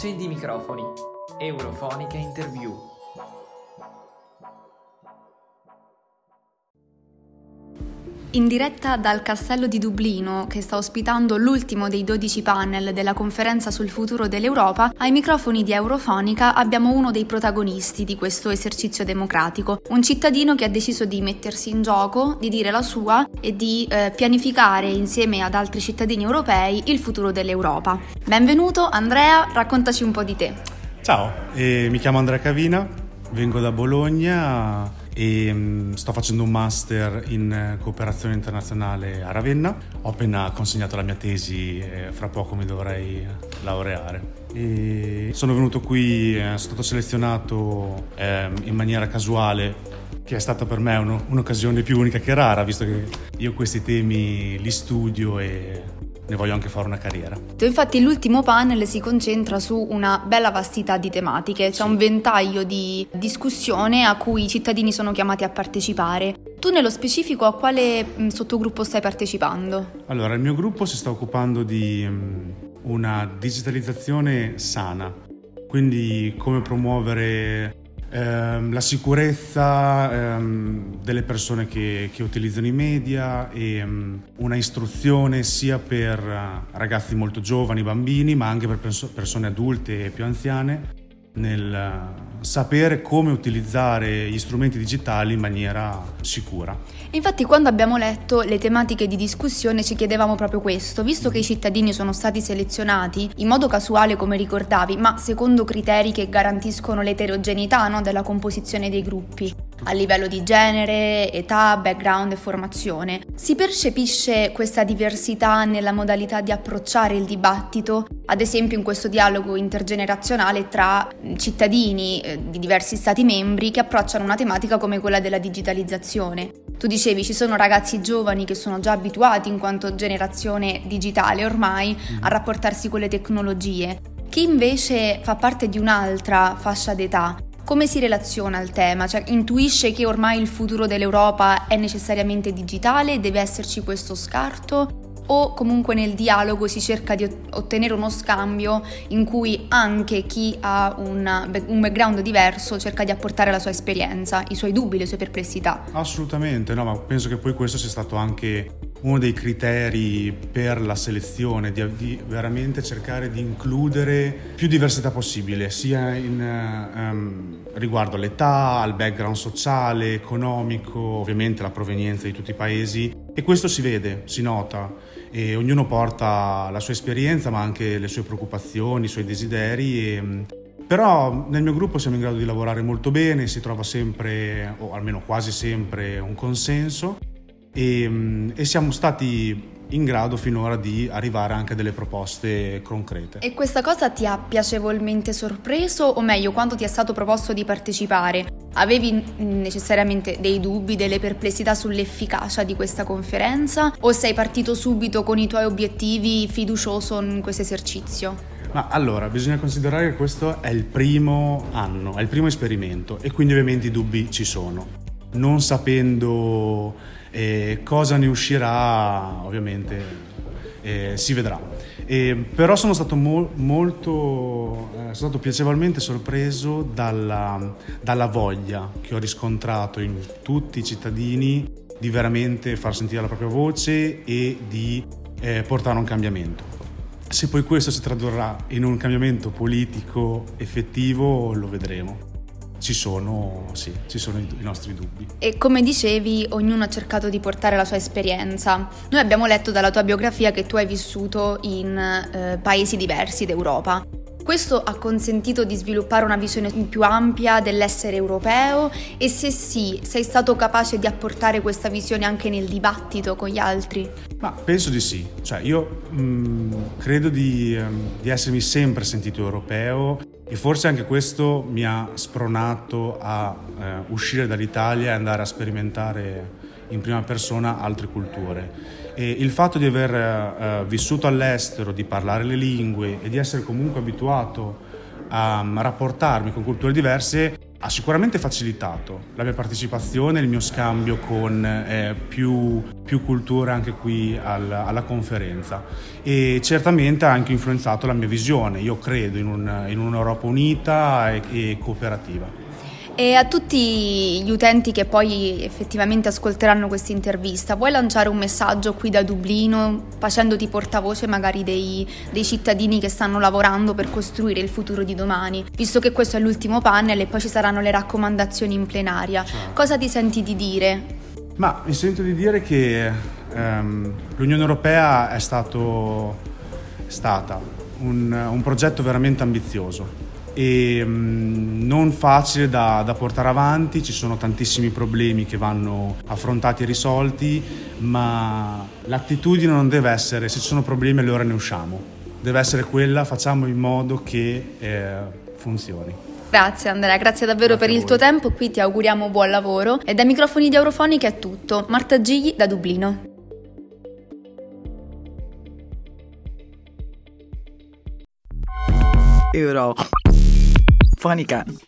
Accendi i microfoni. Eurofonica Interview. In diretta dal castello di Dublino, che sta ospitando l'ultimo dei 12 panel della conferenza sul futuro dell'Europa, ai microfoni di Eurofonica abbiamo uno dei protagonisti di questo esercizio democratico, un cittadino che ha deciso di mettersi in gioco, di dire la sua e di eh, pianificare insieme ad altri cittadini europei il futuro dell'Europa. Benvenuto Andrea, raccontaci un po' di te. Ciao, eh, mi chiamo Andrea Cavina, vengo da Bologna e um, sto facendo un master in eh, cooperazione internazionale a Ravenna. Ho appena consegnato la mia tesi e fra poco mi dovrei laureare. E sono venuto qui, eh, sono stato selezionato eh, in maniera casuale che è stata per me uno, un'occasione più unica che rara, visto che io questi temi li studio e ne voglio anche fare una carriera. Infatti l'ultimo panel si concentra su una bella vastità di tematiche, c'è sì. un ventaglio di discussione a cui i cittadini sono chiamati a partecipare. Tu nello specifico a quale mm, sottogruppo stai partecipando? Allora, il mio gruppo si sta occupando di mm, una digitalizzazione sana, quindi come promuovere ehm, la sicurezza ehm, delle persone che, che, utilizzano i media e ehm, una istruzione sia per uh, ragazzi molto giovani, bambini, ma anche per perso- persone adulte e più anziane nel sapere come utilizzare gli strumenti digitali in maniera sicura. Infatti quando abbiamo letto le tematiche di discussione ci chiedevamo proprio questo, visto che i cittadini sono stati selezionati in modo casuale come ricordavi, ma secondo criteri che garantiscono l'eterogeneità no, della composizione dei gruppi, a livello di genere, età, background e formazione, si percepisce questa diversità nella modalità di approcciare il dibattito, ad esempio in questo dialogo intergenerazionale tra cittadini eh, di diversi stati membri che approcciano una tematica come quella della digitalizzazione. Tu dicevi ci sono ragazzi giovani che sono già abituati in quanto generazione digitale ormai a mm. rapportarsi con le tecnologie. Chi invece fa parte di un'altra fascia d'età, come si relaziona al tema? Cioè, intuisce che ormai il futuro dell'Europa è necessariamente digitale, deve esserci questo scarto? o comunque nel dialogo si cerca di ottenere uno scambio in cui anche chi ha una, un background diverso cerca di apportare la sua esperienza, i suoi dubbi, le sue perplessità. Assolutamente, no, ma penso che poi questo sia stato anche uno dei criteri per la selezione, di, di veramente cercare di includere più diversità possibile, sia in, um, riguardo all'età, al background sociale, economico, ovviamente la provenienza di tutti i paesi. E questo si vede, si nota. E ognuno porta la sua esperienza ma anche le sue preoccupazioni, i suoi desideri. E, però nel mio gruppo siamo in grado di lavorare molto bene, si trova sempre, o almeno quasi sempre, un consenso e, e siamo stati in grado finora di arrivare anche a delle proposte concrete. E questa cosa ti ha piacevolmente sorpreso o meglio quando ti è stato proposto di partecipare? Avevi necessariamente dei dubbi, delle perplessità sull'efficacia di questa conferenza o sei partito subito con i tuoi obiettivi fiducioso in questo esercizio? Ma allora, bisogna considerare che questo è il primo anno, è il primo esperimento e quindi ovviamente i dubbi ci sono. Non sapendo eh, cosa ne uscirà, ovviamente eh, si vedrà. Eh, però sono stato mo- molto, eh, sono stato piacevolmente sorpreso dalla, dalla voglia che ho riscontrato in tutti i cittadini di veramente far sentire la propria voce e di eh, portare un cambiamento. Se poi questo si tradurrà in un cambiamento politico effettivo lo vedremo ci sono, sì, ci sono i, i, nostri dubbi. E come dicevi, ognuno ha cercato di portare la sua esperienza. Noi abbiamo letto dalla tua biografia che tu hai vissuto in eh, paesi diversi d'Europa. Questo ha consentito di sviluppare una visione più ampia dell'essere europeo e se sì, sei stato capace di apportare questa visione anche nel dibattito con gli altri? Ma penso di sì, cioè io mh, mm, credo di, um, di essermi sempre sentito europeo e forse anche questo mi ha spronato a eh, uscire dall'Italia e andare a sperimentare in prima persona altre culture. E il fatto di aver eh, vissuto all'estero, di parlare le lingue e di essere comunque abituato a, a rapportarmi con culture diverse sicuramente facilitato la mia partecipazione, il mio scambio con eh, più, più, culture anche qui al, alla conferenza e certamente ha anche influenzato la mia visione. Io credo in, un, in un'Europa unita e, e cooperativa. E a tutti gli utenti che poi effettivamente ascolteranno questa intervista, vuoi lanciare un messaggio qui da Dublino, facendoti portavoce magari dei, dei, cittadini che stanno lavorando per costruire il futuro di domani? Visto che questo è l'ultimo panel e poi ci saranno le raccomandazioni in plenaria, certo. cosa ti senti di dire? Ma mi sento di dire che ehm, l'Unione Europea è stato, stata un, un progetto veramente ambizioso e mm, non facile da, da, portare avanti, ci sono tantissimi problemi che vanno affrontati e risolti, ma l'attitudine non deve essere se ci sono problemi allora ne usciamo, deve essere quella facciamo in modo che eh, funzioni. Grazie Andrea, grazie davvero grazie per il tuo tempo, qui ti auguriamo buon lavoro e dai microfoni di Eurofonica è tutto. Marta Gigli da Dublino. Euro. funny gun.